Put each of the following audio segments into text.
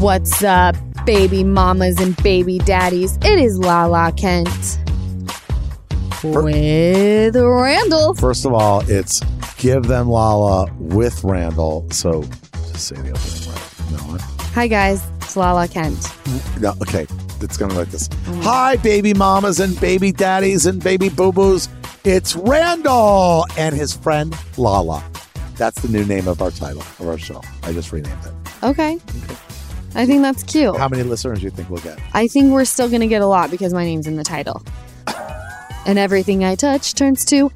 What's up, baby mamas and baby daddies? It is Lala Kent with Randall. First of all, it's give them Lala with Randall. So just say the opening right. No one. Hi, guys. It's Lala Kent. Mm, no, okay. It's gonna be like this. Hi, baby mamas and baby daddies and baby boo boos. It's Randall and his friend Lala. That's the new name of our title of our show. I just renamed it. Okay. I think that's cute. How many listeners do you think we'll get? I think we're still going to get a lot because my name's in the title. and everything I touch turns to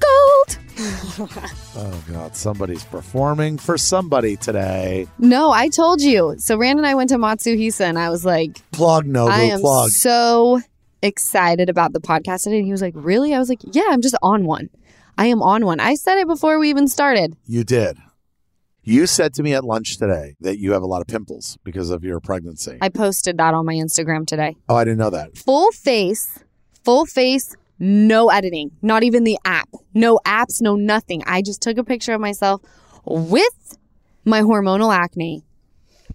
gold. Oh God, somebody's performing for somebody today. No, I told you. So Rand and I went to Matsuhisa and I was like, Plug no I am plug. so excited about the podcast today. And he was like, Really? I was like, Yeah, I'm just on one. I am on one. I said it before we even started. You did. You said to me at lunch today that you have a lot of pimples because of your pregnancy. I posted that on my Instagram today. oh, I didn't know that. Full face, full face, no editing, not even the app, no apps, no nothing. I just took a picture of myself with my hormonal acne,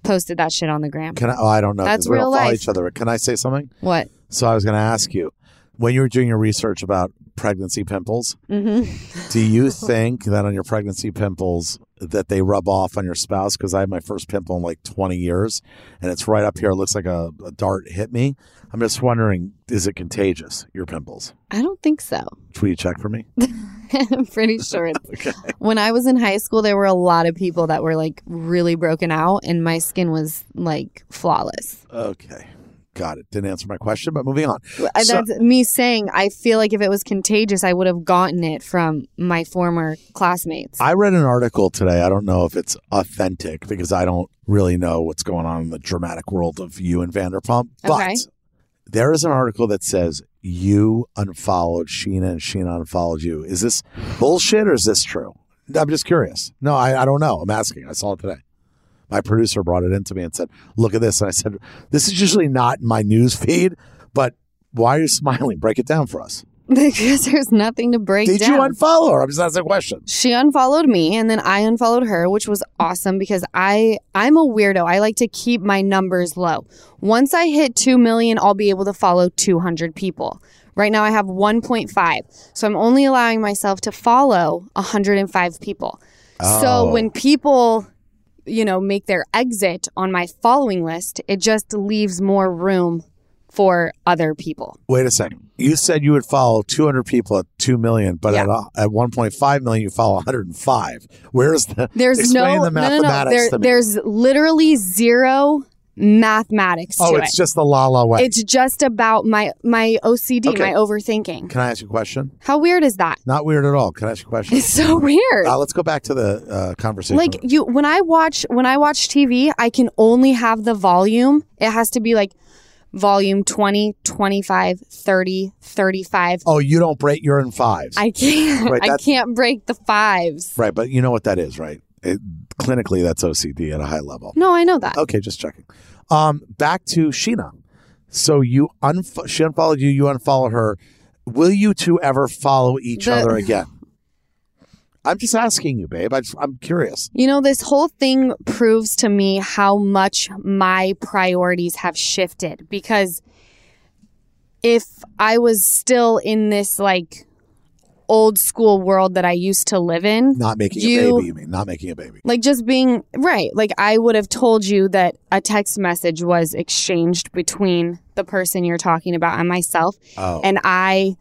posted that shit on the gram. Can I? Oh, I don't know. That's real life. each other. Can I say something? What? So I was going to ask you when you were doing your research about pregnancy pimples. Mm-hmm. Do you think that on your pregnancy pimples that they rub off on your spouse? Because I had my first pimple in like 20 years, and it's right up here. It looks like a, a dart hit me. I'm just wondering, is it contagious? Your pimples? I don't think so. Will you check for me? I'm pretty sure it's Okay. when I was in high school, there were a lot of people that were like really broken out, and my skin was like flawless. Okay. Got it. Didn't answer my question, but moving on. I- So- That's me saying I feel like if it was contagious, I would have gotten it from my former classmates. I read an article today. I don't know if it's authentic because I don't really know what's going on in the dramatic world of you and Vanderpump. But Okay. there is an article that says you unfollowed Scheana and Scheana unfollowed you. Is this bullshit or is this true? I'm just curious. No, I, I don't know. I'm asking. I saw it today. My producer brought it into me and said, "Look at this." And I said, "This is usually not my news feed, but why are you smiling? Break it down for us." because there's nothing to break Did down. you unfollow her? I'm just asking a question. she unfollowed me and then I unfollowed her, which was awesome because I I'm a weirdo. I like to keep my numbers low. Once I hit 2 million, I'll be able to follow 200 people. Right now I have 1.5. So I'm only allowing myself to follow 105 people. Oh. So when people you know make their exit on my following list, it just leaves more room for other people. Wait a second. You said you would follow 200 people at 2 million, but at, Yeah. uh, at 1.5 million, you follow 105. Where's the. There's explain no, the no, no, no. There, there's literally zero mathematics oh, it's it. just the la la way. It's just about my my OCD, Okay. my overthinking. Can I ask you a question? How weird is that? Not weird at all. Can I ask you a question? It's so weird. Uh, let's go back to the uh, conversation. like you when I watch when I watch TV, I can only have the volume. It has to be like volume 20, 25, 30, 35. oh, you don't break, you're in fives. I can't Right, I can't break the fives. right, but you know what that is, right? It, clinically, that's OCD at a high level. No, I know that. Okay, just checking. Um, back to Scheana. So you unf- she unfollowed you, you unfollow her. Will you two ever follow each The- other again? I'm just asking you, babe. I just, I'm curious. You know, this whole thing proves to me how much my priorities have shifted because if I was still in this like old school world that I used to live in, Not making You- a baby, you mean? Not making a baby. like just being right, like I would have told you that a text message was exchanged between the person you're talking about and myself Oh, and I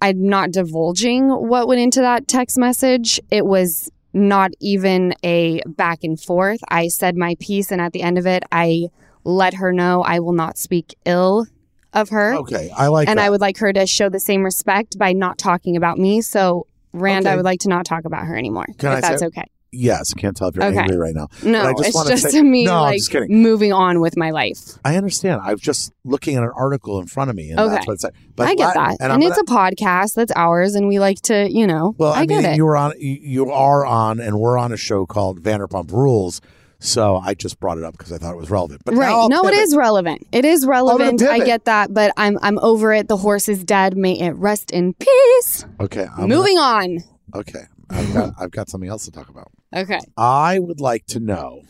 I'm not divulging what went into that text message. It was not even a back and forth. I said my piece and at the end of it I let her know I will not speak ill of her. okay. I like and that. I would like her to show the same respect by not talking about me. So Rand, Okay. I would like to not talk about her anymore. Can if I that's say- okay. yes, I can't tell if you're Okay. angry right now. No, But I just it's just say- me No, I'm like just kidding. moving on with my life. I understand. I was just looking at an article in front of me, and Okay. that's what it said. But I get that. And, I'm it's gonna- a podcast that's ours and we like to, you know, well. I, I, get mean, it. you were on. You are on, and we're on a show called Vanderpump Rules. So I just brought it up because I thought it was relevant. But Right. No, it pivot. is relevant. It is relevant. I get that, but I'm I'm over it. The horse is dead. May it rest in peace. Okay. I'm Moving on. Okay. I've got I've got something else to talk about. Okay. I would like to know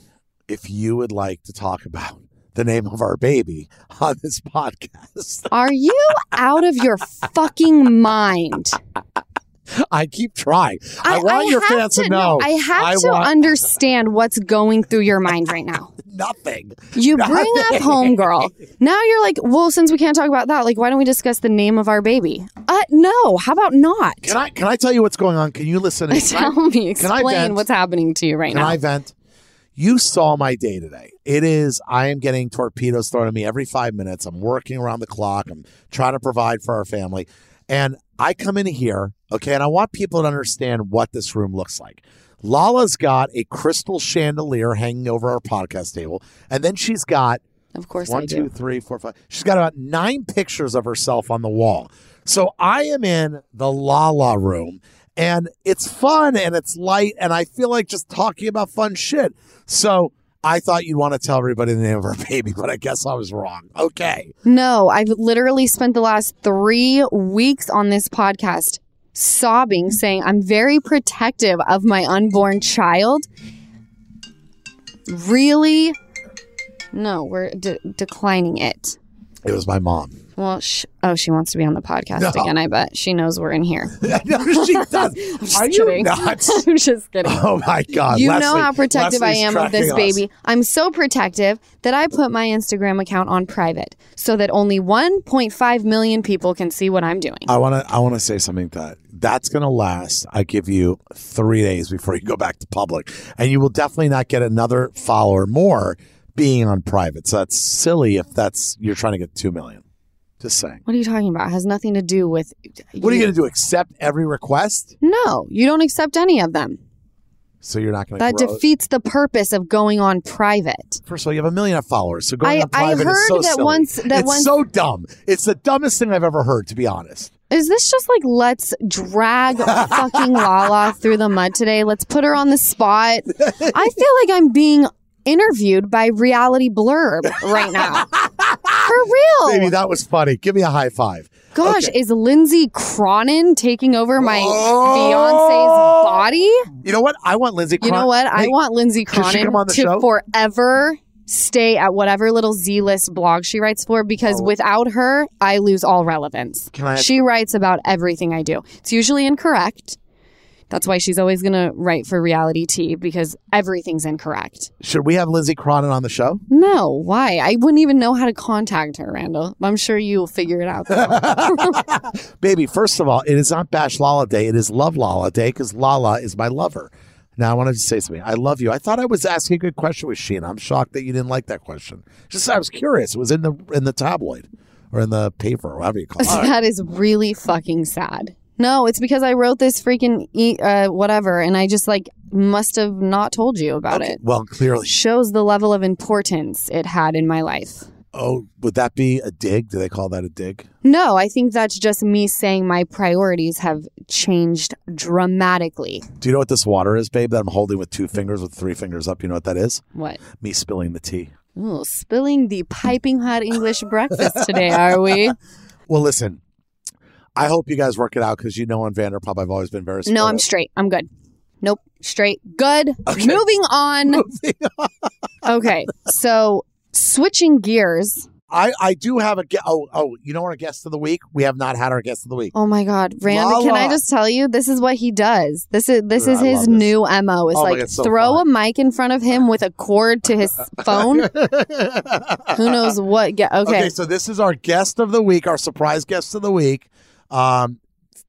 if you would like to talk about the name of our baby on this podcast. Are you out of your fucking mind? I keep trying. I, want your fans to, know. I have I to want- understand what's going through your mind right now. nothing. You bring up homegirl. Now you're like, well, since we can't talk about that, like, why don't we discuss the name of our baby? Uh, no. How about not? Can I can I tell you what's going on? Can you listen? to Tell me, Can I explain vent? what's happening to you right Can now. I vent? You saw my day today. It is, I am getting torpedoes thrown at me every five minutes. I'm working around the clock. I'm trying to provide for our family. And I come in here, okay, and I want people to understand what this room looks like. Lala's got a crystal chandelier hanging over our podcast table. And then she's got of course one, two, three, four, five. She's got about nine pictures of herself on the wall. So I am in the Lala room and it's fun and it's light and I feel like just talking about fun shit. So I thought you'd want to tell everybody the name of her baby, but I guess I was wrong. Okay. No, I've literally spent the last three weeks on this podcast sobbing, saying I'm very protective of my unborn child. Really? No, we're de- declining it. It was my mom. Well, sh- oh, she wants to be on the podcast No. again. I bet she knows we're in here. no, she does. Just Are you kidding. nuts? I'm just kidding. Oh my God. You know how protective I am of this us. baby. I'm so protective that I put my Instagram account on private so that only 1.5 million people can see what I'm doing. I want to I want to say something that that's going to last. I give you 3 days before you go back to public and you will definitely not get another follower more being on private. So that's silly if that's you're trying to get 2 million. Just saying. What are you talking about? It has nothing to do with. What are you going to do? Accept every request? No, you don't accept any of them. So you're not going to That grow. defeats the purpose of going on private. First of all, you have a million of followers. So going I- on I private is heard so that silly. once- that it's once- so dumb. It's the dumbest thing I've ever heard, to be honest. Is this just like let's drag fucking Lala through the mud today? Let's put her on the spot. I feel like I'm being interviewed by Reality Blurb right now. For real. Baby, that was funny. Give me a high five. Gosh, Okay. is Lindsay Cronin taking over my Oh! fiance's body? You know what? I want Lindsay. You know what? I want Lindsay Cronin come on the to show? forever stay at whatever little Z list blog she writes for because Oh. without her, I lose all relevance. Ask- She writes about everything I do. It's usually incorrect. That's why she's always going to write for reality T because everything's incorrect. Should we have Lindsay Cronin on the show? No, why? I wouldn't even know how to contact her, Randall. I'm sure you'll figure it out. Baby, first of all, it is not Bash Lala Day. It is Love Lala Day because Lala is my lover. Now, I wanted to say something. I love you. I thought I was asking a good question with Scheana. I'm shocked that you didn't like that question. Just I was curious. It was in the in the tabloid or in the paper, or whatever you call it. That is really fucking sad. No, it's because I wrote this freaking e- uh, whatever, and I just like must have not told you about Okay, it. Well, clearly. Shows the level of importance it had in my life. Oh, would that be a dig? Do they call that a dig? No, I think that's just me saying my priorities have changed dramatically. Do you know what this water is, babe? That I'm holding with two fingers, with three fingers up. You know what that is? What? Me spilling the tea. Ooh, spilling the piping hot English breakfast today, are we? Well, listen. I hope you guys work it out because you know on Vanderpump I've always been very. No, I'm straight. I'm good. Nope, straight. Good. Okay. Moving on. okay, so switching gears. I, I do have a guest. Oh, oh, you know our guest of the week? We have not had our guest of the week. Oh my God, Rand! Can I just tell you, this is what he does. This is this I is his love this. new mo. Is Oh like God, so throw fun. a mic in front of him with a cord to his phone. Who knows what? Get okay. okay, so this is our guest of the week, our surprise guest of the week. Um,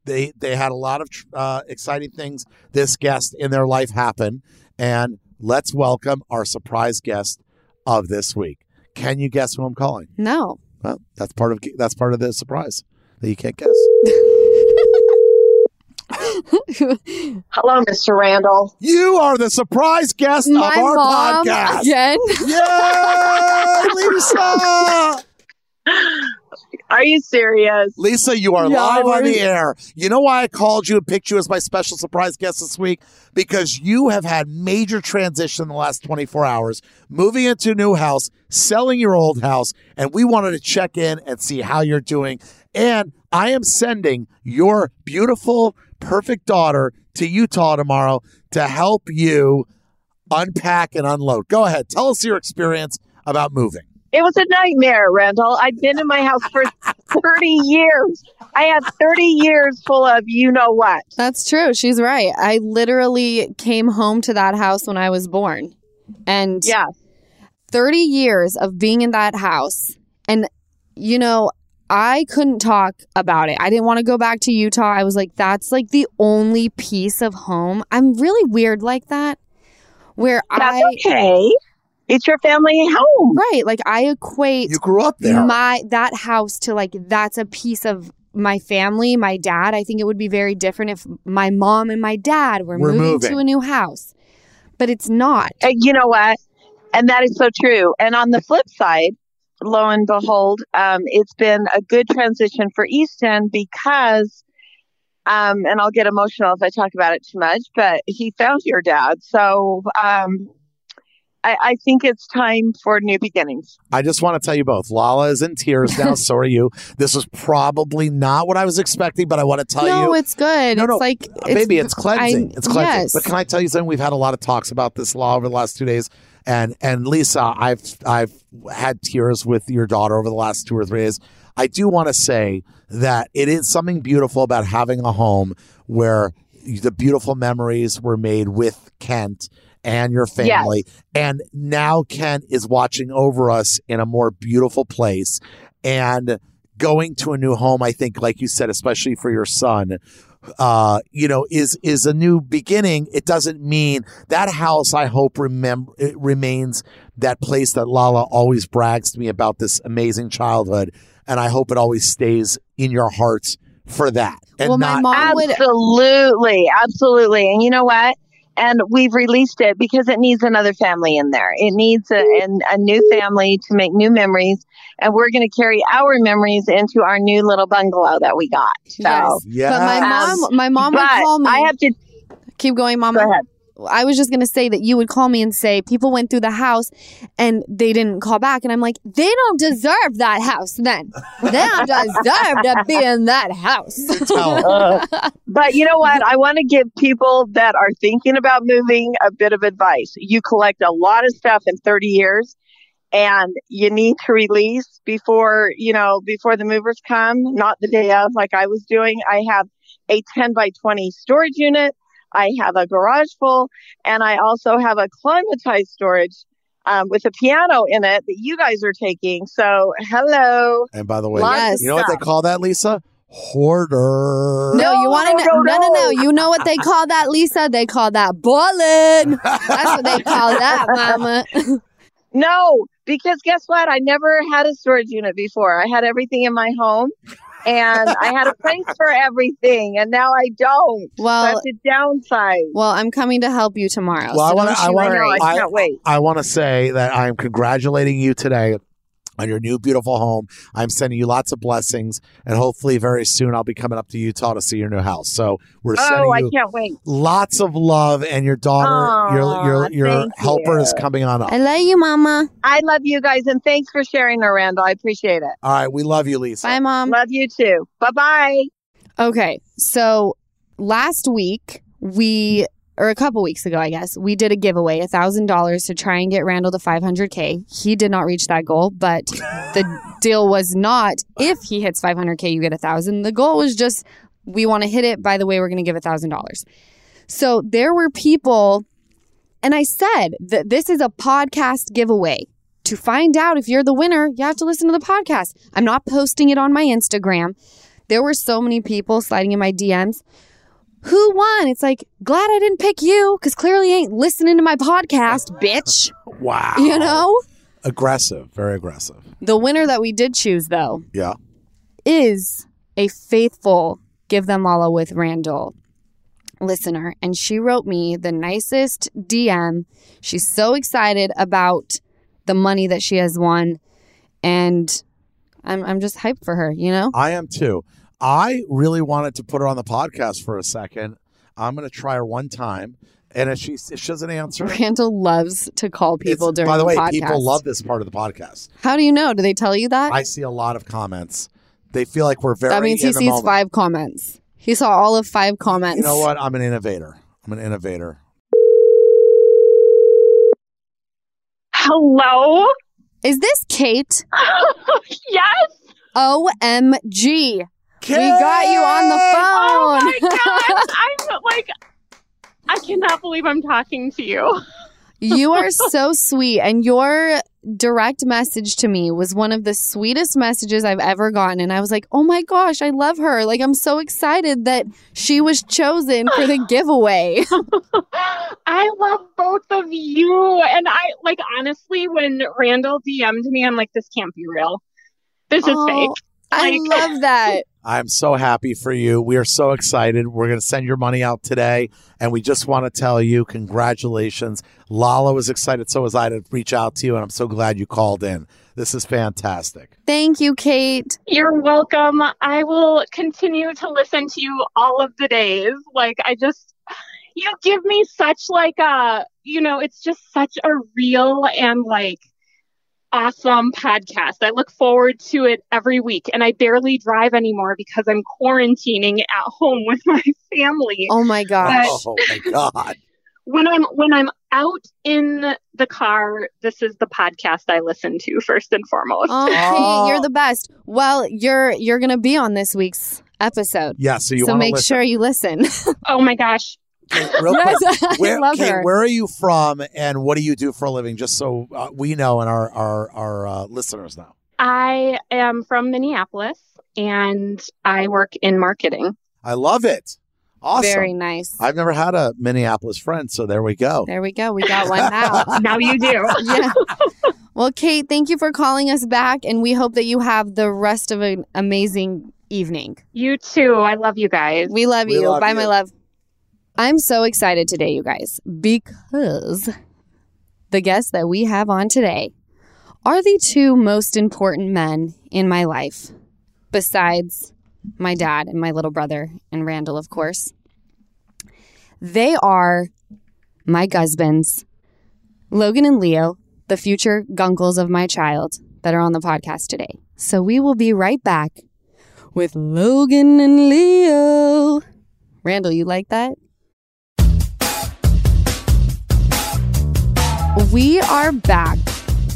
they they had a lot of uh, exciting things this guest in their life happen, and let's welcome our surprise guest of this week. Can you guess who I'm calling? No. Well, that's part of that's part of the surprise that you can't guess. Hello, Mr. Randall. You are the surprise guest of our mom podcast. again. Yay, Lisa! Are you serious? Lisa, you are Yeah, live on the air. You know why I called you and picked you as my special surprise guest this week? Because you have had major transition in the last 24 hours, moving into a new house, selling your old house, and we wanted to check in and see how you're doing. And I am sending your beautiful, perfect daughter to Utah tomorrow to help you unpack and unload. Go ahead. Tell us your experience about moving. It was a nightmare, Randall. I've been in my house for 30 years. I had 30 years full of you know what. That's true. She's right. I literally came home to that house when I was born. And Yeah. 30 years of being in that house. And, you know, I couldn't talk about it. I didn't want to go back to Utah. I was like, that's like the only piece of home. I'm really weird like that, where That's I, okay. It's your family home. right, like I equate You grew up there. my that house to like that's a piece of my family, my dad. I think it would be very different if my mom and my dad were We're moving, moving. to a new house. But it's not. And you know what? And that is so true. And on the flip side, lo and behold, um, it's been a good transition for Easton because, um, and I'll get emotional if I talk about it too much, but he found your dad. So um, I, I think it's time for new beginnings. I just want to tell you both. Lala is in tears now. so are you. This is probably not what I was expecting, but I want to tell no, you. No, it's good. No, it's no, like uh, Baby, it's cleansing. I- it's cleansing. yes. But can I tell you something? We've had a lot of talks about this law over the last two days. And and Lisa, I've I've had tears with your daughter over the last two or three days. I do want to say that it is something beautiful about having a home where the beautiful memories were made with Kent and your family. And now Kent is watching over us in a more beautiful place. And going to a new home, I think, like you said, especially for your son, uh, you know, is is a new beginning. It doesn't mean that house. I hope remember it remains that place that Lala always brags to me about this amazing childhood, and I hope it always stays in your hearts for that. And well, my not, mom would. Absolutely, absolutely. And you know what? And we've released it because it needs another family in there. It needs a, an, a new family to make new memories. And we're going to carry our memories into our new little bungalow that we got. So, Yes. yeah, But my Um, mom, my mom would call me. I have to keep going, mom. go ahead. I was just gonna say that you would call me and say people went through the house and they didn't call back, and I'm like, they don't deserve that house. Then they don't deserve to be in that house. tell her. Oh. Uh, but you know what? I want to give people that are thinking about moving a bit of advice. You collect a lot of stuff in 30 years and you need to release before, you know, before the movers come, not the day of like I was doing. I have a 10 by 20 storage unit. I have a garage full and I also have a climatized storage um, with a piano in it that you guys are taking. So hello. and by the way, Yes. you know what they call that, Lisa? Hoarder. No, you want to no, know? no, No, no, no. no. You know what they call that, Lisa? They call that boiling. That's what they call that, Mama. No, because guess what? I never had a storage unit before. I had everything in my home and I had a place for everything and now I don't. Well, That's a downside. well, I'm coming to help you tomorrow. Well, I so wanna- I wanna- I know. I I- can't wait. I want to say that I'm congratulating you today on your new beautiful home. I'm sending you lots of blessings, and hopefully, very soon, I'll be coming up to Utah to see your new house. So we're oh, sending Oh, I can't wait. lots of love, and your daughter, Aw, your your your helper you. is coming on up. I love you, Mama. I love you guys and thanks for sharing, Randall. I appreciate it. All right, we love you, Lisa. Bye, Mom. Love you too. Bye bye. Okay, so last week we, or a couple weeks ago, I guess, we did a giveaway, a thousand dollars to try and get Randall to 500k. He did not reach that goal, but the deal was not if he hits 500k, you get a thousand. The goal was just we want to hit it. By the way, we're going to give a thousand dollars. So there were people, and I said that this is a podcast giveaway. To find out if you're the winner, you have to listen to the podcast. I'm not posting it on my Instagram there were so many people sliding in my DMs. Who won? It's like, glad I didn't pick you because clearly you ain't listening to my podcast, bitch. Wow, You know? aggressive, very aggressive. The winner that we did choose, though, Yeah, is a faithful Give Them Lala with Randall listener. And she wrote me the nicest DM. She's so excited about the money that she has won. And I'm, I'm just hyped for her, you know? I am too. I really wanted to put her on the podcast for a second. I'm going to try her one time, and if she if she doesn't answer, Randall loves to call people it's- during by the way, podcast. people love this part of the podcast. How do you know? Do they tell you that? I see a lot of comments. They feel like we're very. that means he in sees moment. five comments. He saw all of five comments. You know what? I'm an innovator. I'm an innovator. Hello? Is this Kate? yes. OMG. We got you on the phone. Oh my god. I'm like I cannot believe I'm talking to you. you are so sweet. And your direct message to me was one of the sweetest messages I've ever gotten. And I was like, oh my gosh, I love her. Like, I'm so excited that she was chosen for the giveaway. I love both of you. And I like honestly when Randall DM'd me, I'm like, this can't be real. This is Oh, fake. I love that. I'm so happy for you. We are so excited. We're going to send your money out today. And we just want to tell you, congratulations. Lala was excited. So was I to reach out to you. And I'm so glad you called in. This is fantastic. Thank you, Kate. You're welcome. I will continue to listen to you all of the days. Like I just you give me such like a you know, it's just such a real and like awesome podcast. I look forward to it every week and I barely drive anymore because I'm quarantining at home with my family. Oh my gosh. Oh, my God. When I'm when I'm out in the car, this is the podcast I listen to first and foremost. Oh, Kate, you're the best. Well, you're you're gonna be on this week's episode. Yeah. So you so want make to sure you listen. Oh my gosh. Real quick. Yes, Where, love Kate, her. where are you from and what do you do for a living? Just so uh, we know and our, our, our uh, listeners know. I am from Minneapolis and I work in marketing. I love it. Awesome. Very nice. I've never had a Minneapolis friend. So there we go. There we go. We got one now. Now you do. yeah. Well, Kate, thank you for calling us back, and we hope that you have the rest of an amazing evening. You too. I love you guys. We love We you. love Bye, you. my love. I'm so excited today, you guys, because the guests that we have on today are the two most important men in my life, besides my dad and my little brother, and Randall, of course. They are my husbands, Logan and Leo, the future gunkles of my child that are on the podcast today. So we will be right back with Logan and Leo. Randall, you like that? We are back.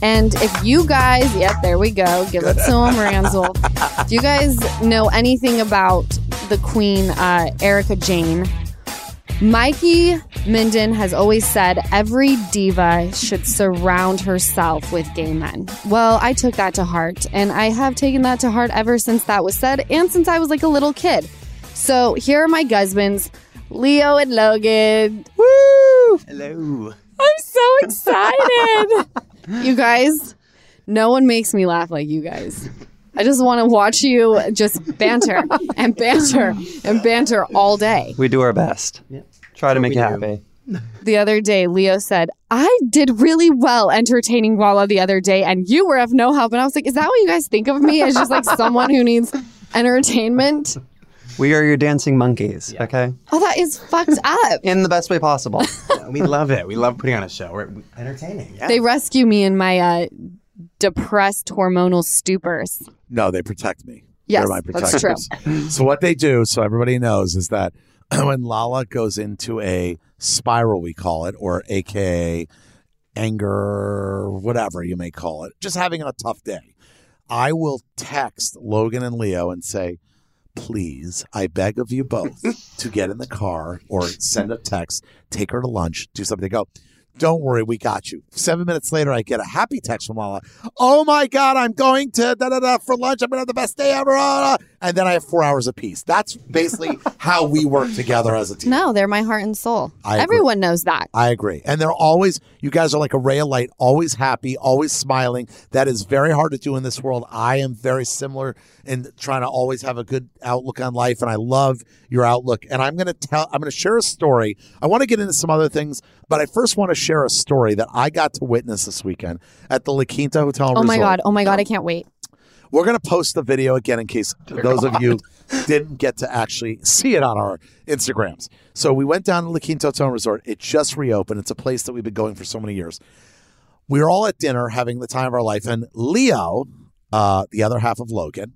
And if you guys, yep, there we go. Give it to him, Randall. If you guys know anything about the queen, uh, Erika Jayne, Mikey Minden has always said every diva should surround herself with gay men. Well, I took that to heart, and I have taken that to heart ever since that was said and since I was like a little kid. So here are my husbands, Leo and Logan. Woo! Hello. I'm so excited. you guys, no one makes me laugh like you guys. I just want to watch you just banter and banter and banter all day. We do our best. Yeah. Try to make you happy. the other day, Leo said, I did really well entertaining Walla the other day, and you were of no help. And I was like, Is that what you guys think of me as just like someone who needs entertainment? We are your dancing monkeys, okay? Oh, that is fucked up. In the best way possible. we love it. We love putting on a show. We're entertaining. Yeah. They rescue me in my uh, depressed hormonal stupors. No, they protect me. Yes, They're my that's true. so what they do, so everybody knows, is that when Lala goes into a spiral, we call it, or AKA anger, whatever you may call it, just having a tough day, I will text Logan and Leo and say, please, I beg of you both to get in the car or send a text, take her to lunch, do something. They go, don't worry, we got you. Seven minutes later, I get a happy text from Lala. Oh my God, I'm going to da da da for lunch. I'm going to have the best day ever. ah, ah." And then I have four hours of peace. That's basically how we work together as a team. No, they're my heart and soul. I agree. Everyone knows that. I agree. And they're always, you guys are like a ray of light, always happy, always smiling. That is very hard to do in this world. I am very similar in trying to always have a good outlook on life. And I love your outlook. And I'm going to tell, I'm going to share a story. I want to get into some other things, but I first want to share a story that I got to witness this weekend at the La Quinta Hotel. and Oh my Resort. God. Oh my God. I can't wait. We're going to post the video again in case those of you didn't get to actually see it on our Instagrams. So we went down to La Quinta Hotel and Resort. It just reopened. It's a place that we've been going for so many years. We were all at dinner having the time of our life, and Leo, uh, the other half of Logan,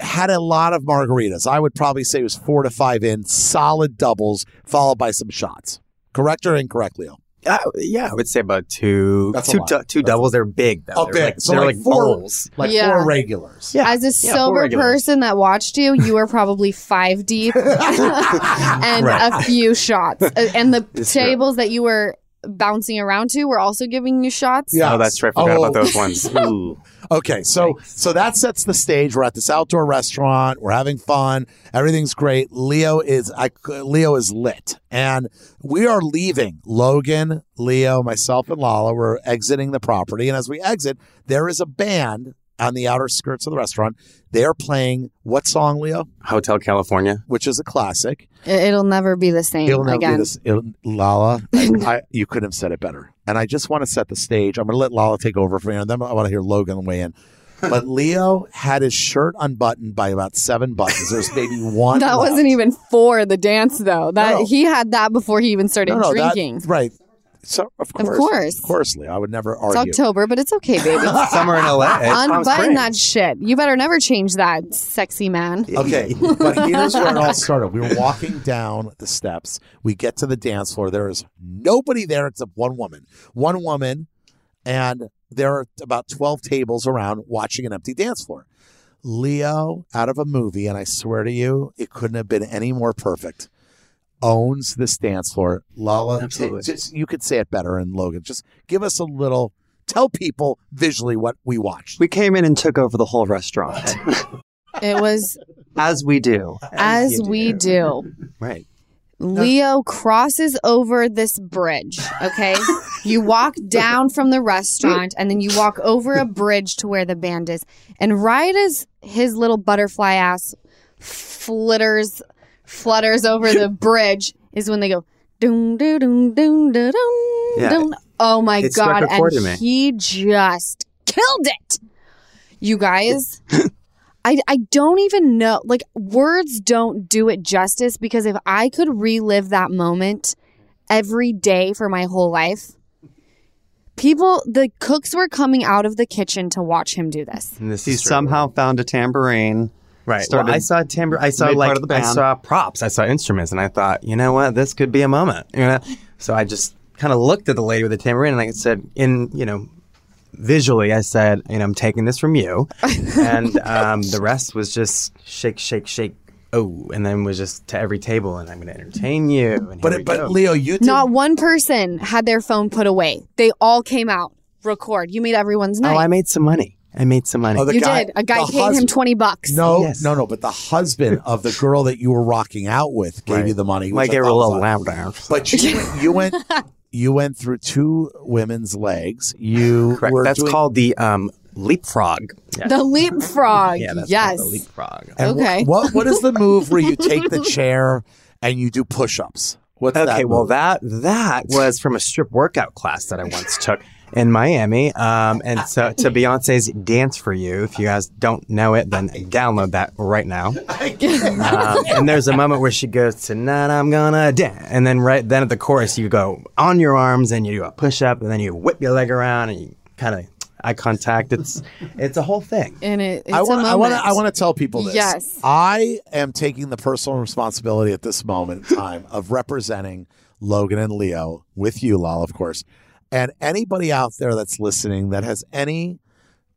had a lot of margaritas. I would probably say it was four to five in, solid doubles, followed by some shots. Correct or incorrect, Leo? Uh, yeah, I would say about two, That's two, lot. du- two doubles. They're big though. Oh, they're big. Like, So they're like like, four- bowls. Like Yeah. four regulars. Yeah. As a Yeah, sober person that watched you, you were probably five deep and Right. a few shots. And the It's true. tables that you were bouncing around to were also giving you shots. Yeah. Oh, that's right. I forgot Oh. about those ones. Ooh. Okay, so so that sets the stage. We're at this outdoor restaurant. We're having fun. Everything's great. Leo is I, Leo is lit, and we are leaving. Logan, Leo, myself, and Lala. We're exiting the property, and as we exit, there is a band on the outer skirts of the restaurant. They are playing what song, Leo? Hotel California. Which is a classic. It- It'll never be the same It'll never again. be this. It'll, Lala, I, you couldn't have said it better. And I just want to set the stage. I'm going to let Lala take over for you, and then I want to hear Logan weigh in. But Leo had his shirt unbuttoned by about seven buttons. There's maybe one. That left. wasn't even for the dance though. That No. he had that before he even started no, no, that- drinking. right. So of course, of course. of course, Leo. I would never argue. it's argue. October, but it's okay, baby. Summer in LA. Unbutton that shit. You better never change that, sexy man. Okay, but here's where it all started. We were walking down the steps. We get to the dance floor. There is nobody there except one woman. One woman, and there are about 12 tables around watching an empty dance floor. Leo, out of a movie, and I swear to you, it couldn't have been any more perfect, owns this dance floor. Lala, Absolutely. just, you could say it better, and Logan, just give us a little, tell people visually what we watched. We came in and took over the whole restaurant, It was as we do. as we do. Right. Leo crosses over this bridge, okay? you walk down from the restaurant and then you walk over a bridge to where the band is. And right as his little butterfly ass flitters flutters over the bridge is when they go doom doom doom doom doom doom. Yeah. doom. Oh my It struck god! a chord And in me. he just killed it. You guys, I, I don't even know. Like, words don't do it justice because if I could relive that moment every day for my whole life, people, the cooks were coming out of the kitchen to watch him do this. And this He is true. somehow found a tambourine. Right. started- well, I saw timbre. I saw like part of the I saw props. I saw instruments, and I thought, you know what, this could be a moment. You know, so I just kind of looked at the lady with the tambourine, and I said, in you know, visually, I said, you know, I'm taking this from you, and um, the rest was just shake, shake, shake. Oh, and then was just to every table, and I'm going to entertain you. And But but go. Leo, you did Not one person had their phone put away. They all came out. Record. You made everyone's night. oh, I made some money. I made some money. Oh, the you guy- did. A guy the paid him 20 bucks. No, Yes. no, no. But the husband of the girl that you were rocking out with gave Right. you the money. Like which I gave her a little odd. lap dance. But you went, you went, you went through two women's legs. You Correct. were That's doing, called the um, leapfrog. Yeah. The leapfrog. Yeah, that's yes. the leapfrog. and wh- okay. What what is the move where you take the chair and you do push-ups? What's that? Okay, well that that was from a strip workout class that I once took in Miami, um, and so to Beyonce's "Dance for You." If you guys don't know it, then download that right now. Um, and there's a moment where she goes, "Tonight I'm gonna dance," and then right then at the chorus you go on your arms and you do a push up, and then you whip your leg around and you kind of eye contact. It's it's a whole thing. And it, it's I want a I want to moment. I want to tell people this. Yes. I am taking the personal responsibility at this moment in time of representing Logan and Leo with you, Lal, of course. And anybody out there that's listening that has any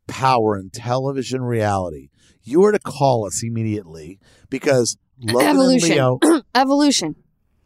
power in television reality, you are to call us immediately because Logan Evolution. and Leo. Evolution.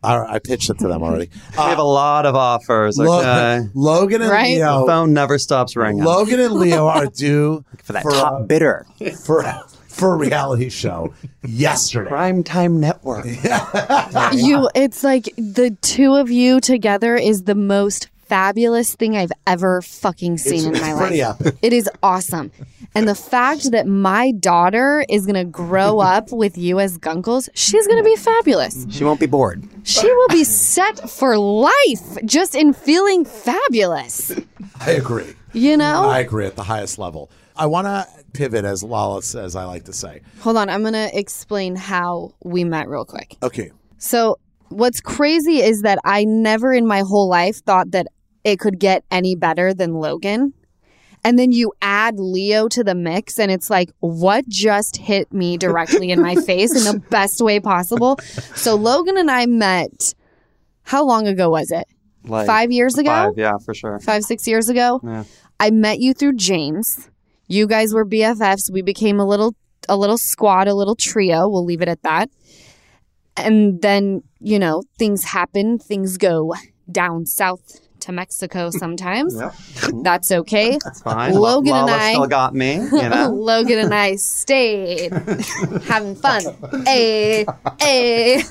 I, I pitched it to them already. We have a lot of offers. Okay. Logan and Right? the Leo. phone never stops ringing. Logan and Leo are due For that For, top uh, bidder, for for a reality show yesterday. Prime Time Network. You it's like the two of you together is the most fabulous thing I've ever fucking seen in my life. It is awesome. And the fact that my daughter is going to grow up with you as gunkles, she's going to be fabulous. She won't be bored. She will be set for life just in feeling fabulous. I agree. You know? I agree at the highest level. I want to pivot, as Lala says, I like to say. Hold on, I'm going to explain how we met real quick. Okay. So, what's crazy is that I never in my whole life thought that it could get any better than Logan. And then you add Leo to the mix, and it's like, what just hit me directly in my face in the best way possible? So, Logan and I met, how long ago was it? Like five years ago, Five, yeah, for sure. five six years ago. Yeah. I met you through James. You guys were BFFs. We became a little a little squad, a little trio. We'll leave it at that. And then you know things happen. Things go down south to Mexico sometimes. Yep. That's okay. That's fine. Logan and I- still got me. You know. Logan and I stayed having fun. Hey, hey.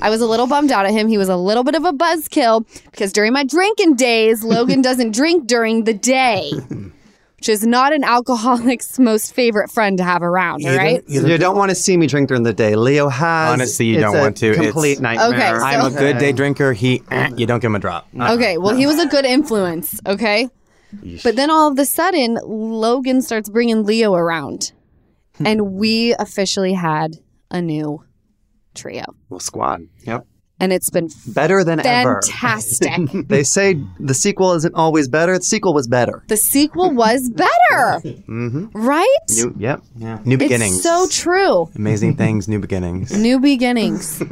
I was a little bummed out at him. He was a little bit of a buzzkill because during my drinking days, Logan doesn't drink during the day, which is not an alcoholic's most favorite friend to have around, all Either- right? either- you don't want to see me drink during the day. Leo has. Honestly, you it's don't a want to. It's- Complete nightmare. Okay, so- I'm a good day drinker. He, eh, you don't give him a drop. Okay, well, he was a good influence, okay? But then all of a sudden, Logan starts bringing Leo around, and we officially had a new trio. Well, squad. Yep. And it's been Better than ever. fantastic. They say the sequel isn't always better. The sequel was better. the sequel was better, Mm-hmm. right? New, yep. Yeah. New beginnings. It's so true. Amazing things, new beginnings. New beginnings.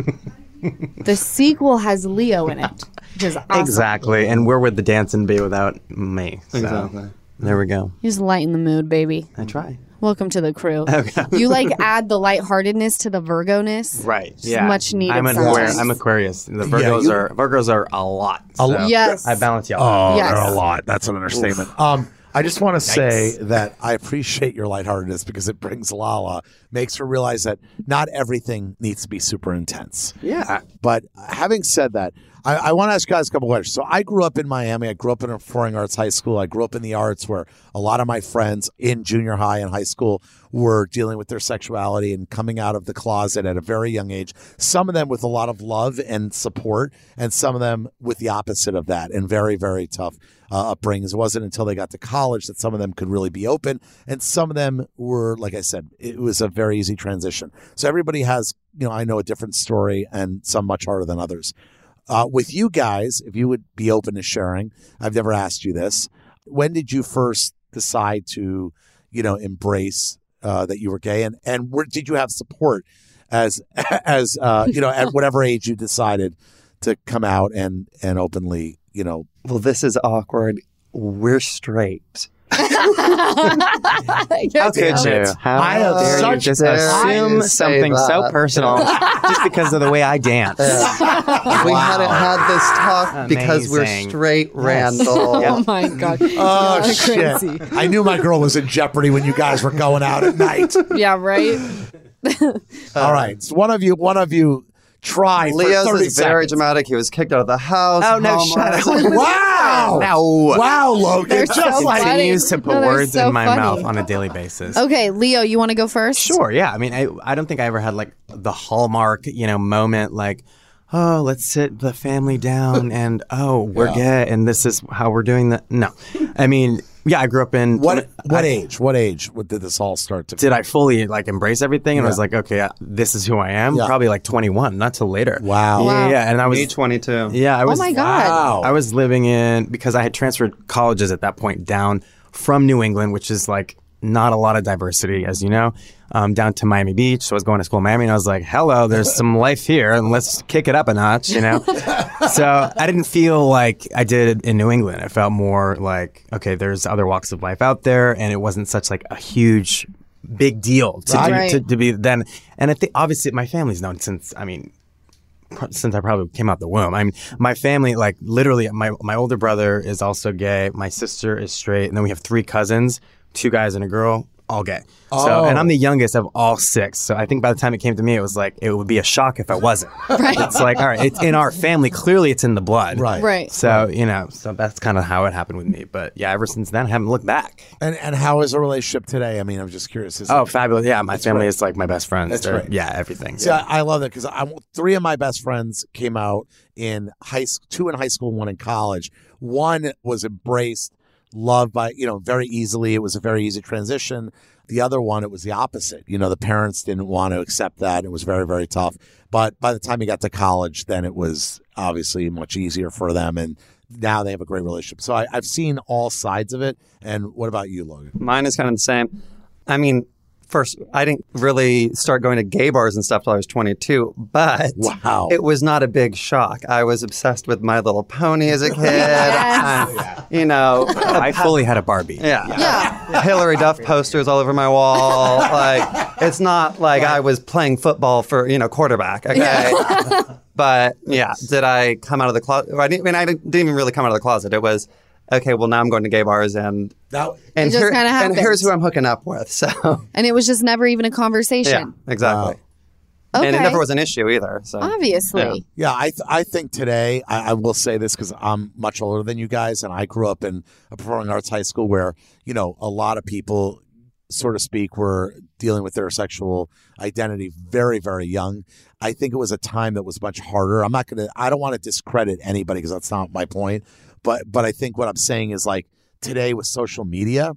the sequel has Leo in it, which is awesome. Exactly. And where would the dancing be without me? So, There we go. You just lighten the mood, baby. I try. Welcome to the crew. Okay. You like add the lightheartedness to the Virgo-ness. Right. It's Yeah. much needed I'm an sometimes. Aquarius. I'm Aquarius. The Virgos you- are Virgos are a lot. A so Yes. I balance y'all. Oh, Yes. they're a lot. That's an understatement. Um, I just want to say that I appreciate your lightheartedness because it brings Lala, makes her realize that not everything needs to be super intense. yeah. But having said that, I, I want to ask you guys a couple questions. So I grew up in Miami. I grew up in a performing arts high school. I grew up in the arts where a lot of my friends in junior high and high school were dealing with their sexuality and coming out of the closet at a very young age. Some of them with a lot of love and support, and some of them with the opposite of that and very, very tough uh, upbringings. It wasn't until they got to college that some of them could really be open, and some of them were, like I said, it was a very easy transition. So everybody has, you know, I know a different story, and some much harder than others. Uh, with you guys, if you would be open to sharing, I've never asked you this. When did you first decide to, you know, embrace uh, that you were gay, and and where did you have support as as uh, you know at whatever age you decided to come out and and openly, you know, Well, this is awkward. We're straight. How could you? How I have dare you just dare assume you say something so personal just because of the way I dance? We hadn't had this talk because we're Amazing. straight, Randall. Oh my god. oh Yeah, shit! crazy. I knew my girl was in jeopardy when you guys were going out at night. Yeah, right. All right, so one of you, one of you, try. for Leo's 30 is very seconds. dramatic. He was kicked out of the house. Oh, no, shut up. Wow! No. Wow, Logan! They're just so like funny. Continues to put No, they're words so in my funny. mouth on a daily basis. Okay, Leo, you want to go first? Sure, yeah. I mean, I, I don't think I ever had like the hallmark, you know, moment like, oh, let's sit the family down and oh, we're gay and this is how we're doing that. No, I mean, yeah, I grew up in what? What I- age? What age? Did this all start to? Did I fully like embrace everything and Yeah. was like, okay, uh, this is who I am? Yeah. Probably like 21, not till later. Wow. Yeah, Wow. yeah, and I was Me 22. yeah, I was Oh my God. Wow. I was living in because I had transferred colleges at that point down from New England, which is like not a lot of diversity, as you know, um, down to Miami Beach. So I was going to school in Miami, and I was like, "Hello, there's some life here, and let's kick it up a notch," you know. so I didn't feel like I did in New England. I felt more like, okay, there's other walks of life out there, and it wasn't such like a huge, big deal to, Right. to, to be then. And I think obviously my family's known since. I mean, since I probably came out the womb. I mean, my family, like literally, my my older brother is also gay. My sister is straight, and then we have three cousins, two guys and a girl, all gay. So, oh. and I'm the youngest of all six. So I think by the time it came to me, it was like it would be a shock if I wasn't. Right. It's like, all right, it's in our family. Clearly, it's in the blood. Right. Right. So you know, so that's kind of how it happened with me. But yeah, ever since then, I haven't looked back. And and how is the relationship today? I mean, I'm just curious. Is Oh, it- fabulous! Yeah, my family great. is like my best friends. That's They're- great. Yeah, everything. See, I, I love that because I three of my best friends came out in high school, two in high school, one in college. One was embraced, loved by you know very easily. It was a very easy transition. The other one, it was the opposite. You know, the parents didn't want to accept that. It was very very tough. But by the time he got to college, then it was obviously much easier for them, and now they have a great relationship. So I, I've seen all sides of it. And what about you, Logan? Mine is kind of the same. I mean, first, I didn't really start going to gay bars and stuff till I was 22, but Wow. it was not a big shock. I was obsessed with My Little Pony as a kid. Yes. And, you know, I fully had a Barbie. yeah. Yeah. Hilary Duff posters all over my wall. Like it's not like I was playing football for you know quarterback. Okay, but yeah, did I come out of the closet? I, didn't, I mean, I didn't even really come out of the closet. It was okay. Well, now I'm going to gay bars and That, and, It just kinda and here's who I'm hooking up with. So And it was just never even a conversation. yeah, conversation. exactly. Okay. And it never was an issue either. So Obviously. Yeah. Yeah, I th- I think today I, I will say this because I'm much older than you guys, and I grew up in a performing arts high school where you know a lot of people, sort of speak, were dealing with their sexual identity very very young. I think it was a time that was much harder. I'm not gonna. I don't want to discredit anybody because that's not my point. But but I think what I'm saying is like today with social media.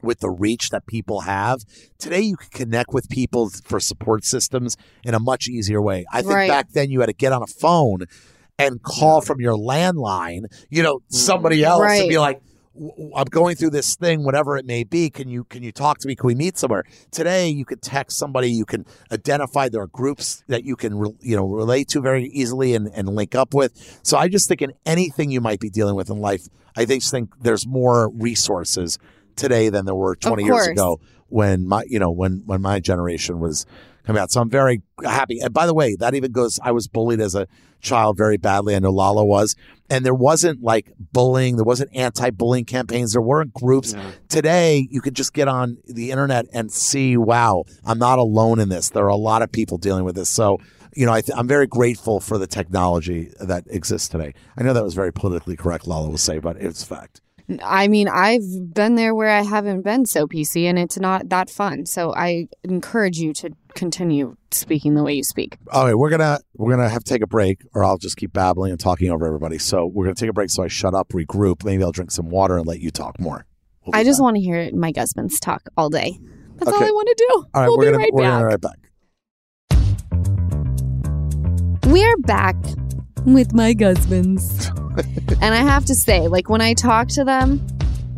With the reach that people have today, you can connect with people for support systems in a much easier way. I think Right. back then you had to get on a phone and call from your landline, you know, somebody mm. else and be like, "W- w- I'm going through this thing, whatever it may be. Can you can you talk to me? Can we meet somewhere? Today, you can text somebody. You can identify there are groups that you can re- you know relate to very easily and, and link up with. So I just think in anything you might be dealing with in life, I just think there's more resources today than there were 20 years ago when my you know when when my generation was coming out. So I'm very happy. And by the way, that even goes. I was bullied as a child very badly. I know Lala was, and there wasn't like bullying. There wasn't anti-bullying campaigns. There weren't groups. Today, you could just get on the internet and see. Wow, I'm not alone in this. There are a lot of people dealing with this. So. You know, I th- I'm very grateful for the technology that exists today. I know that was very politically correct, Lala will say, but it's fact. I mean, I've been there where I haven't been so PC and it's not that fun. So I encourage you to continue speaking the way you speak. All right, we're gonna we're gonna have to take a break, or I'll just keep babbling and talking over everybody. So we're gonna take a break. So I shut up, regroup. Maybe I'll drink some water and let you talk more. We'll I just back. want to hear my husband's talk all day. That's all I want to do. All right, we'll we're be gonna right we're back. gonna be right back. We're back with my husbands. And I have to say, like, when I talk to them,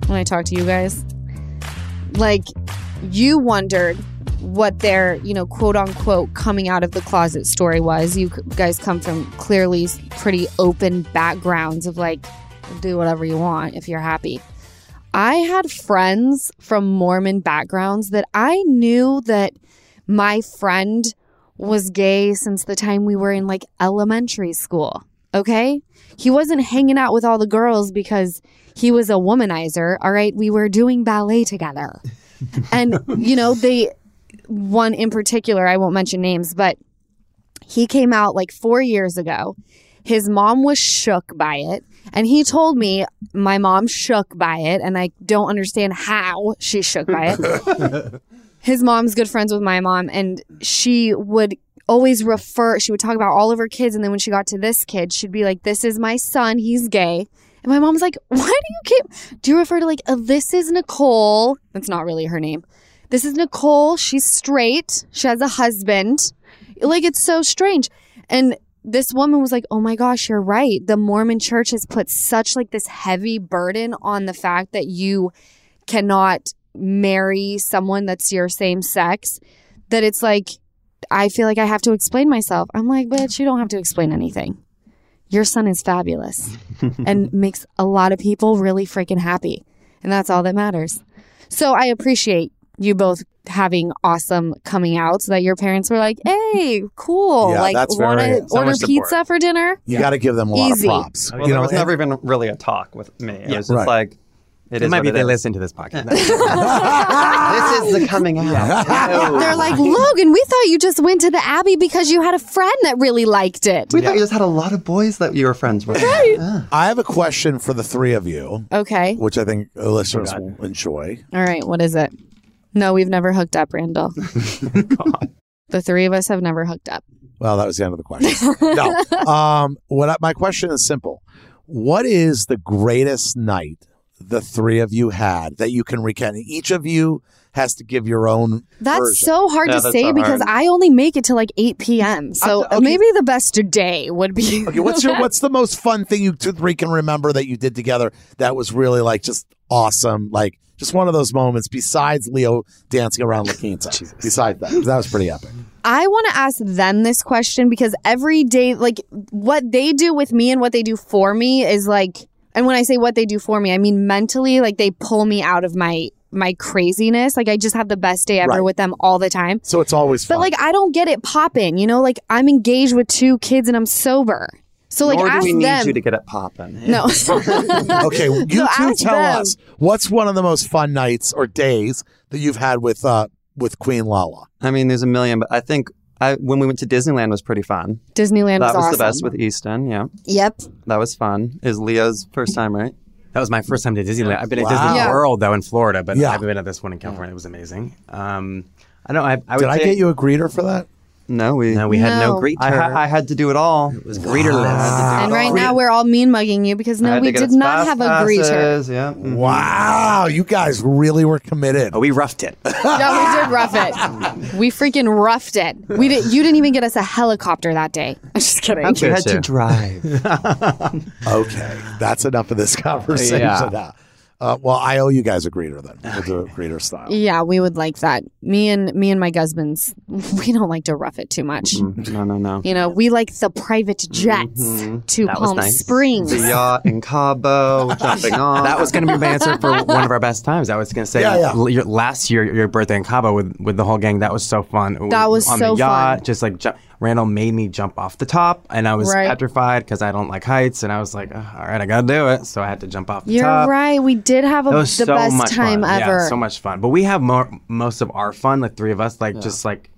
when I talk to you guys, like, you wondered what their, you know, quote unquote coming out of the closet story was. You guys come from clearly pretty open backgrounds of like, do whatever you want if you're happy. I had friends from Mormon backgrounds that I knew that my friend was gay since the time we were in like elementary school. Okay. He wasn't hanging out with all the girls because he was a womanizer. All right. We were doing ballet together. and, you know, they, one in particular, I won't mention names, but he came out like four years ago. His mom was shook by it. And he told me my mom shook by it. And I don't understand how she shook by it his mom's good friends with my mom and she would always refer she would talk about all of her kids and then when she got to this kid she'd be like this is my son he's gay. And my mom's like why do you keep do you refer to like this is nicole that's not really her name this is nicole she's straight she has a husband. Like it's so strange. And this woman was like oh my gosh you're right. The mormon church has put such like this heavy burden on the fact that you cannot marry someone that's your same sex that it's like I feel like I have to explain myself. I'm like, bitch, you don't have to explain anything. Your son is fabulous and makes a lot of people really freaking happy. And that's all that matters. So I appreciate you both having awesome coming out so that your parents were like, hey, cool. Yeah, like, that's want very- to so order much support. pizza for dinner? You got to give them a lot Easy. of props. Well, you there know, was and- never even really a talk with me. It was just Right. like it It is might be it they is. listen to this podcast. this is the coming out. They're like, Logan, we thought you just went to the Abbey because you had a friend that really liked it. We thought you just had a lot of boys that you were friends with. Yeah. I have a question for the three of you, Okay. which I think the listeners will enjoy. All right, what is it? No, we've never hooked up, Randall. the three of us have never hooked up. Well, that was the end of the question. no. Um, what I, my question is simple. What is the greatest night the three of you had that you can recount? Each of you has to give your own That's version. so hard Yeah, to say so because hard. I only make it to like 8 p.m. So Okay. maybe the best day would be. Okay, what's your what's the most fun thing you two three can remember that you did together that was really like just awesome? Like Just one of those moments. Besides Leo dancing around La Quinta. Besides that, that was pretty epic. I want to ask them this question because every day, like what they do with me and what they do for me is like, and when I say what they do for me, I mean mentally, like they pull me out of my my craziness. Like I just have the best day ever Right. with them all the time. So it's always fun. But like I don't get it popping, you know, like I'm engaged with two kids and I'm sober. So like Nor do ask we need them. you to get it popping. no. okay, you two tell them. us what's one of the most fun nights or days that you've had with uh with Queen Lala. I mean, there's a million, but I think I, when we went to Disneyland was pretty fun. Disneyland that was, was awesome. the best with Easton. Yeah, Yep. that was fun. Is Leo's first time, right? That was my first time to Disneyland. I've been at Disney Yeah. World though in Florida, but Yeah. I haven't been at this one in California. It was amazing. Um, I don't. know. I, I would Did I get you a greeter for that? No, we. No, we had no No. greeter. I, ha- I had to do it all. it was greeterless. And right now we're all mean mugging you because I no, had we to get did its not fast have a greeter. passes, Yeah. mhm. Wow, you guys really were committed. Oh, we roughed it. No, we did rough it. We freaking roughed it. We did. You didn't even get us a helicopter that day. I'm just kidding. We had to drive. Okay, that's enough of this conversation. Yeah. Now. Uh, well, I owe you guys a greeter then. We'll do a greeter style. Yeah, we would like that. Me and me and my husbands, we don't like to rough it too much. no, no, no. You know, we like the private jets to That Palm nice. Springs. The yacht in Cabo, jumping on. That was going to be my answer for one of our best times. I was going to say Yeah, yeah. your, last year, your birthday in Cabo with, with the whole gang. That was so fun. That was on so the yacht, fun. Just like ju- Randall made me jump off the top, and I was Right. petrified because I don't like heights, and I was like, "Ugh, all right, I got to do it. So I had to jump off the top. You're right. We did have a, It the was so best time fun. ever. Yeah, so much fun. But we have more, most of our fun, like three of us, like just like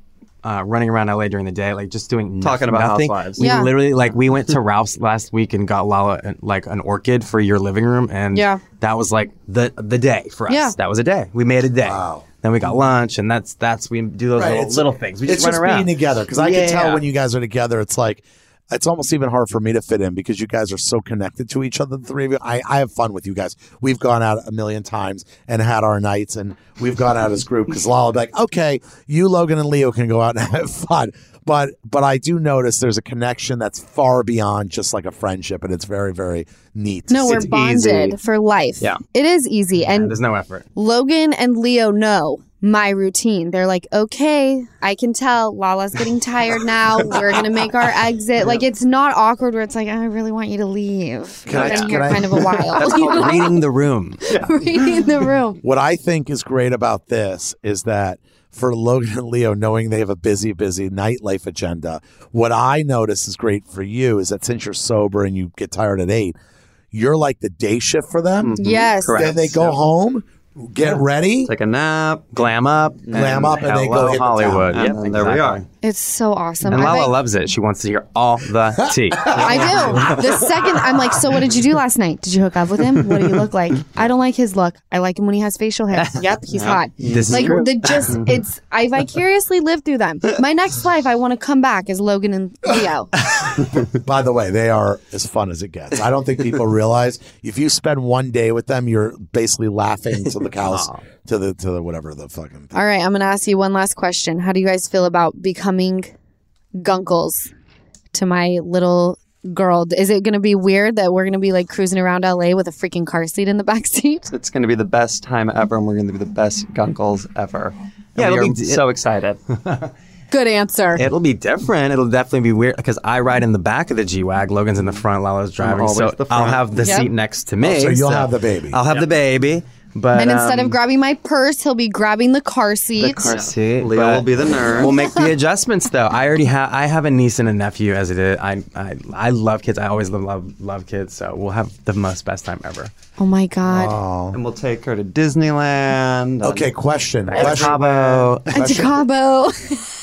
uh, running around LA during the day, like just doing Talking nothing, about nothing. housewives. We Yeah. literally like we went to Ralph's last week and got Lala uh, like an orchid for your living room, and Yeah. that was like the the day for us. Yeah. That was a day. We made a day. Wow. Then we got lunch, and that's that's we do those Right, little, it's- little things. We it's just run just around being together because I can tell when you guys are together. It's like it's almost even hard for me to fit in because you guys are so connected to each other. The three of you, I, I have fun with you guys. We've gone out a million times and had our nights, and we've gone out as a group because Lala will be like, okay, you, Logan, and Leo can go out and have fun. But but I do notice there's a connection that's far beyond just like a friendship, and it's very very neat. no, see. we're It's bonded easy. for life. Yeah. It is easy. And There's no effort. Logan and Leo know my routine. They're like, okay, I can tell Lala's getting tired now. We're going to make our exit. Like, it's not awkward where it's like, I really want you to leave. Can I- I've been can I- kind of a while. That's called reading the room. Reading the room. What I think is great about this is that for Logan and Leo, knowing they have a busy, busy nightlife agenda, what I notice is great for you is that since you're sober and you get tired at eight, you're like the day shift for them. Mm-hmm. Yes. Correct. Then they go home, get ready. Take a nap. Glam up, Glam up, and they go the Hollywood. town. Yep, And there we are. It's so awesome. And I Lala bet- loves it. She wants to hear all the tea. I do. The second I'm like, so what did you do last night? Did you hook up with him? What do you look like? I don't like his look. I like him when he has facial hair. Yep, he's hot. This is like true. the just it's I vicariously live through them. My next life I want to come back as Logan and Leo. By the way, they are as fun as it gets. I don't think people realize if you spend one day with them, you're basically laughing to the cows, to the to the whatever the fucking. All right, I'm gonna ask you one last question. How do you guys feel about becoming gunkles to my little girl? Is it gonna be weird that we're gonna be like cruising around LA with a freaking car seat in the back seat? It's going to be the best time ever, and we're going to be the best gunkles ever. Yeah, we are be- so excited. Good answer. It'll be different. It'll definitely be weird because I ride in the back of the G Wag. Logan's in the front. Lala's driving. So the I'll have the Yep. seat next to oh, me. Oh, so you'll have the baby. I'll have the baby. But and instead um, of grabbing my purse, he'll be grabbing the car seat. The car seat. Leo will be the nerd. We'll make the adjustments though. I already have. I have a niece and a nephew as it is. I I, I love kids. I always love, love love kids. So we'll have the most best time ever. oh my god. Oh. and we'll take her to Disneyland. Okay, question. At question. Cabo. To Cabo.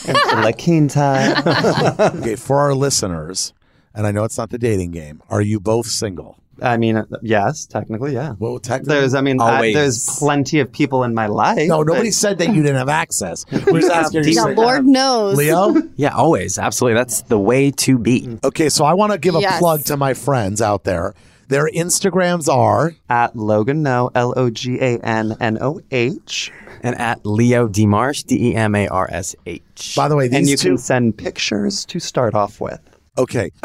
And La Quinta. Okay, for our listeners, and I know it's not the dating game. Are you both single? I mean, uh, yes, technically, yeah. Well, technically, There's, I mean, I, there's plenty of people in my life. no. Nobody said that you didn't have access. We're just asking. yeah, you Lord knows. Leo. Yeah, always. Absolutely. That's the way to be. Okay, so I want to give a Yes. plug to my friends out there. Their Instagrams are At Logan No, L O G A N N O H. And at Leo Demarsh, D E M A R S H. By the way, these And you two. can send pictures to start off with. Okay.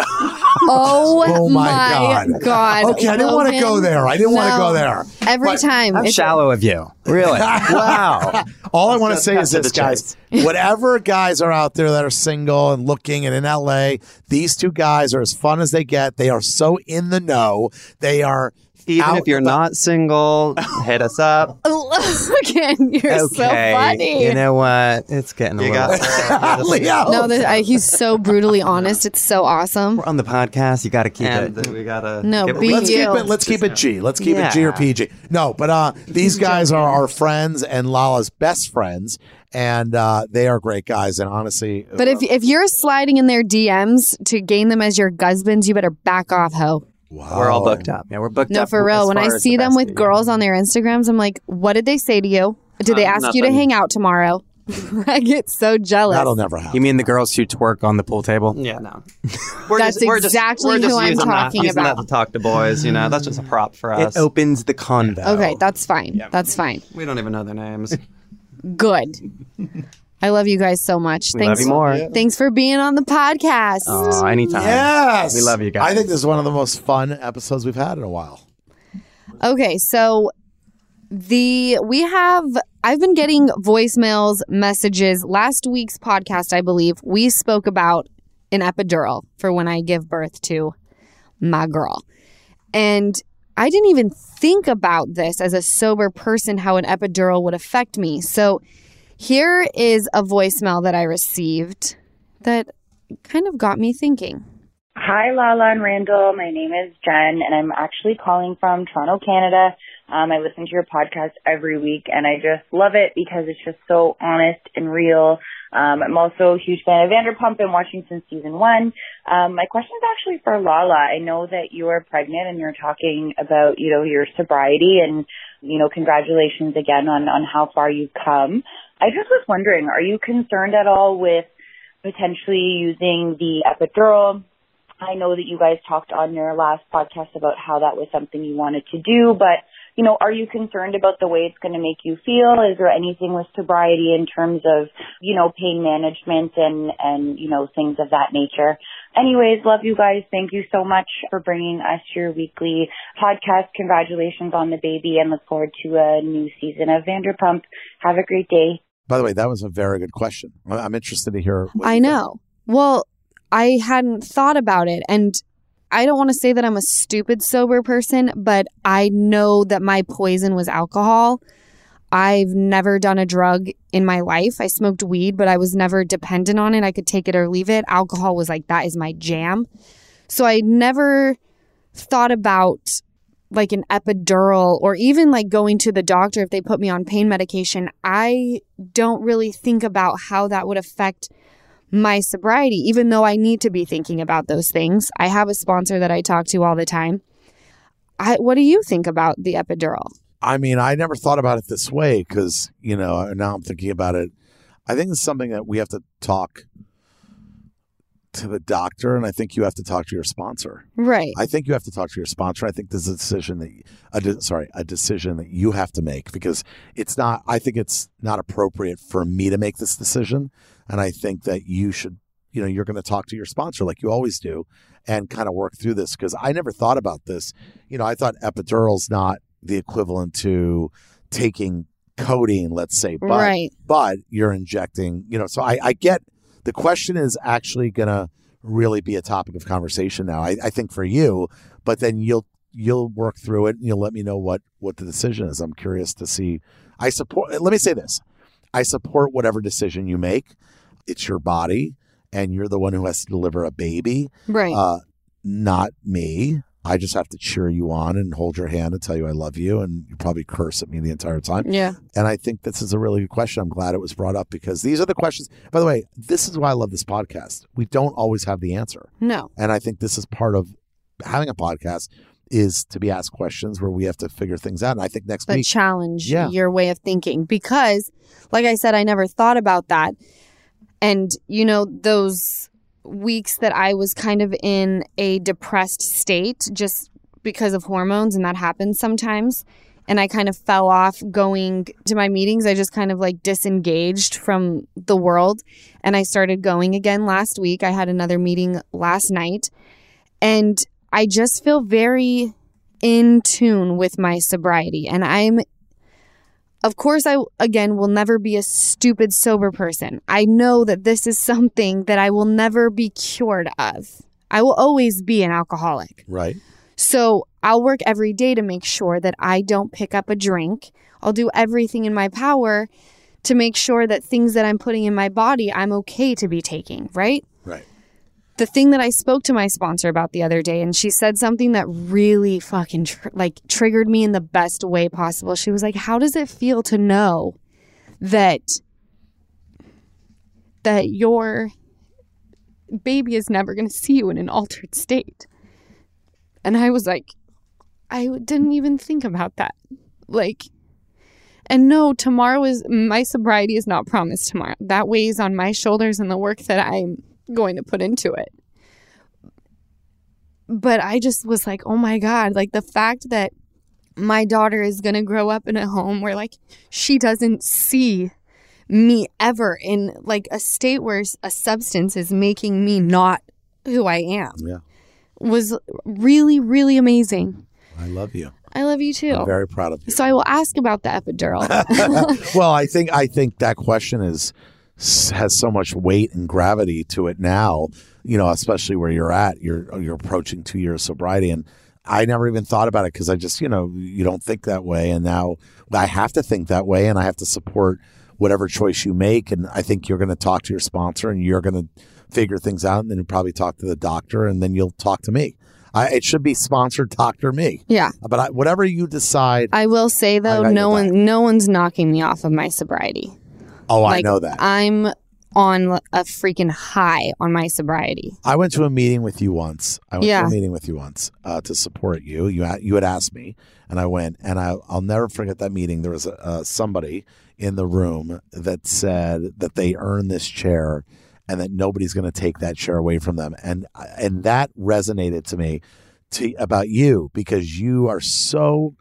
Oh, Oh my God. God. Okay, I didn't want to go there. I didn't want to go there. Every But- time. How It's- shallow of you. Really? wow. All I want to say is this, guys. Whatever guys are out there that are single and looking and in LA, these two guys are as fun as they get. They are so in the know. They are Even out- if you're not single, hit us up. Logan, you're so funny. You know what? It's getting a You little. got Leo. no, this, I, he's so brutally honest. It's so awesome. We're on the podcast. You got to keep and it. we gotta No, give be let's you. keep it. Let's keep it G. Let's keep it G or Yeah. PG. No, but uh, these guys are our friends and Lala's best friends, and uh, they are great guys. And honestly, But if if you're sliding in their DMs to gain them as your husbands, you better back off, ho. Wow. We're all booked up. Yeah, we're booked No, up No, for real. When I see the them with best girls on their Instagrams, I'm like, what did they say to you? Did they Uh, ask you to hang out tomorrow? I get so jealous. That'll never happen. You mean the girls who twerk on the pool table? Yeah, no. We're That's exactly we're who I'm talking that, using about. that to talk to boys. You know, that's just a prop for us. It opens the convo. Okay, that's fine. That's fine. we don't even know their names. Good. I love you guys so much. We thanks. love you more. Thanks for being on the podcast. Oh, anytime. Yes, We love you guys. I think this is one of the most fun episodes we've had in a while. Okay, so the we have I've been getting voicemails, messages. Last week's podcast, I believe, we spoke about an epidural for when I give birth to my girl. And I didn't even think about this as a sober person how an epidural would affect me. So here is a voicemail that I received that kind of got me thinking. Hi, Lala and Randall. My name is Jen, and I'm actually calling from Toronto, Canada. Um, I listen to your podcast every week, and I just love it because it's just so honest and real. Um, I'm also a huge fan of Vanderpump and watching since season one. Um, my question is actually for Lala. I know that you are pregnant and you're talking about, you know, your sobriety and, you know, congratulations again on, on how far you've come. I just was wondering, are you concerned at all with potentially using the epidural? I know that you guys talked on your last podcast about how that was something you wanted to do, but you know, are you concerned about the way it's going to make you feel? Is there anything with sobriety in terms of, you know, pain management and, and, you know, things of that nature? Anyways, love you guys. Thank you so much for bringing us your weekly podcast. Congratulations on the baby and look forward to a new season of Vanderpump. Have a great day. By the way, that was a very good question. I- I'm interested to hear. what I you think. know. Well, I hadn't thought about it. And I don't want to say that I'm a stupid sober person, but I know that my poison was alcohol. I've never done a drug in my life. I smoked weed, but I was never dependent on it. I could take it or leave it. Alcohol was like, that is my jam. So I never thought about like an epidural or even like going to the doctor if they put me on pain medication. I don't really think about how that would affect my sobriety, even though I need to be thinking about those things. I have a sponsor that I talk to all the time. I, what do you think about the epidural? I mean, I never thought about it this way because, you know, now I'm thinking about it. I think it's something that we have to talk to the doctor, and I think you have to talk to your sponsor. Right. I think you have to talk to your sponsor. I think there's a decision that, a de- sorry, a decision that you have to make because it's not. I think it's not appropriate for me to make this decision, and I think that you should. You know, you're going to talk to your sponsor like you always do, and kind of work through this because I never thought about this. You know, I thought epidural's not the equivalent to taking codeine, let's say, but right. but you're injecting, you know, so I, I get the question is actually going to really be a topic of conversation now. I, I think for you, but then you'll you'll work through it and you'll let me know what what the decision is. I'm curious to see. I support. Let me say this: I support whatever decision you make. It's your body, and you're the one who has to deliver a baby, Right. uh, not me. I just have to cheer you on and hold your hand and tell you I love you, and you probably curse at me the entire time. yeah. And I think this is a really good question. I'm glad it was brought up because these are the questions. By the way, this is why I love this podcast. We don't always have the answer. No. And I think this is part of having a podcast is to be asked questions where we have to figure things out. And I think next But week, challenge Yeah. your way of thinking because, like I said, I never thought about that. And, you know, those weeks that I was kind of in a depressed state just because of hormones, and that happens sometimes. And I kind of fell off going to my meetings. I just kind of like disengaged from the world. And I started going again last week. I had another meeting last night. And I just feel very in tune with my sobriety. And I'm, of course, I, again, will never be a stupid sober person. I know that this is something that I will never be cured of. I will always be an alcoholic. Right. So I'll work every day to make sure that I don't pick up a drink. I'll do everything in my power to make sure that things that I'm putting in my body, I'm okay to be taking, right? The thing that I spoke to my sponsor about the other day, and she said something that really fucking tr- like triggered me in the best way possible. She was like, How does it feel to know that that your baby is never going to see you in an altered state? And I was like, I didn't even think about that. Like, and no, tomorrow is my sobriety is not promised tomorrow. That weighs on my shoulders and the work that I'm going to put into it. But I just was like, oh my God, like the fact that my daughter is going to grow up in a home where like she doesn't see me ever in like a state where a substance is making me not who I am Yeah. was really, really amazing. I love you. I love you too. I'm very proud of you. So I will ask about the epidural. well, I think I think that question is has so much weight and gravity to it now. You know, especially where you're at. You're you're approaching two years sobriety, and I never even thought about it because I just you know you don't think that way, and now I have to think that way, and I have to support whatever choice you make. And I think you're going to talk to your sponsor, and you're going to figure things out, and then you probably talk to the doctor, and then you'll talk to me. I, it should be sponsored Doctor Me, yeah. but I, whatever you decide. I will say though, no your back. one no one's knocking me off of my sobriety. Oh, I know that. I'm on a freaking high on my sobriety. I went to a meeting with you once. I went Yeah. to a meeting with you once uh, to support you. You had, you had asked me, and I went, and I, I'll never forget that meeting. There was a, uh, somebody in the room that said that they earned this chair, and that nobody's going to take that chair away from them, and and that resonated to me to about you because you are so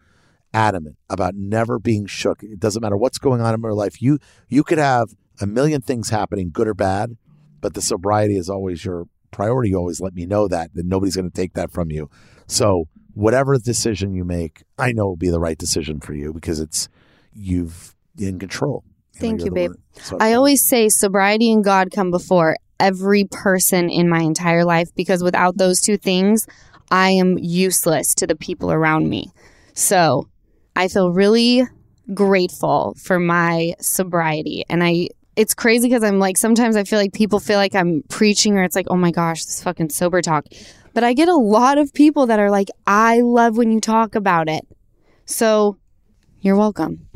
adamant about never being shook. It doesn't matter what's going on in your life. You you could have a million things happening, good or bad, but the sobriety is always your priority. You always let me know that that nobody's going to take that from you. So whatever decision you make, I know will be the right decision for you because it's you've in control. know, Thank you're you, babe. so- I always say sobriety and God come before every person in my entire life because without those two things, I am useless to the people around me. So I feel really grateful for my sobriety. And I, it's crazy because I'm like, sometimes I feel like people feel like I'm preaching or it's like, oh my gosh, this fucking sober talk. But I get a lot of people that are like, I love when you talk about it. So you're welcome.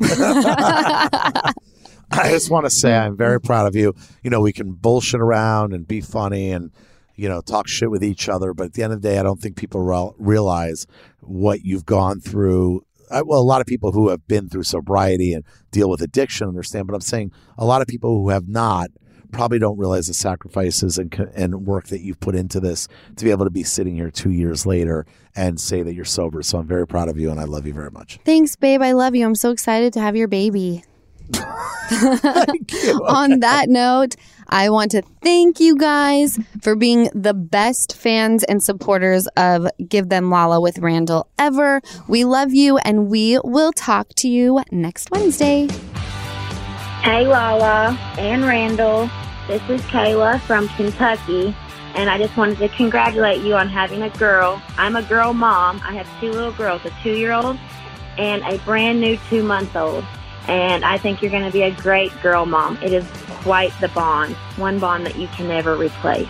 I just want to say I'm very proud of you. You know, we can bullshit around and be funny and you know talk shit with each other, but at the end of the day, I don't think people realize what you've gone through. I, well, a lot of people who have been through sobriety and deal with addiction understand, but I'm saying a lot of people who have not probably don't realize the sacrifices and and work that you've put into this to be able to be sitting here two years later and say that you're sober. So I'm very proud of you, and I love you very much. Thanks, babe. I love you. I'm so excited to have your baby. On that note, I want to thank you guys for being the best fans and supporters of Give Them Lala with Randall ever. We love you, and we will talk to you next Wednesday. Hey Lala and Randall, this is Kayla from Kentucky, and I just wanted to congratulate you on having a girl. I'm a girl mom. I have two little girls, a two year old and a brand new two month old. And I think you're going to be a great girl mom. It is quite the bond, one bond that you can never replace.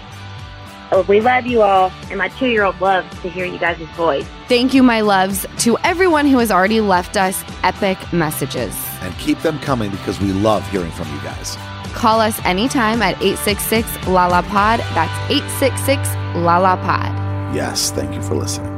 Oh, we love you all, and my two year old loves to hear you guys' voice. Thank you, my loves, to everyone who has already left us epic messages. And keep them coming because we love hearing from you guys. Call us anytime at 866 Lala Pod. That's 866 Lala Pod. Yes, thank you for listening.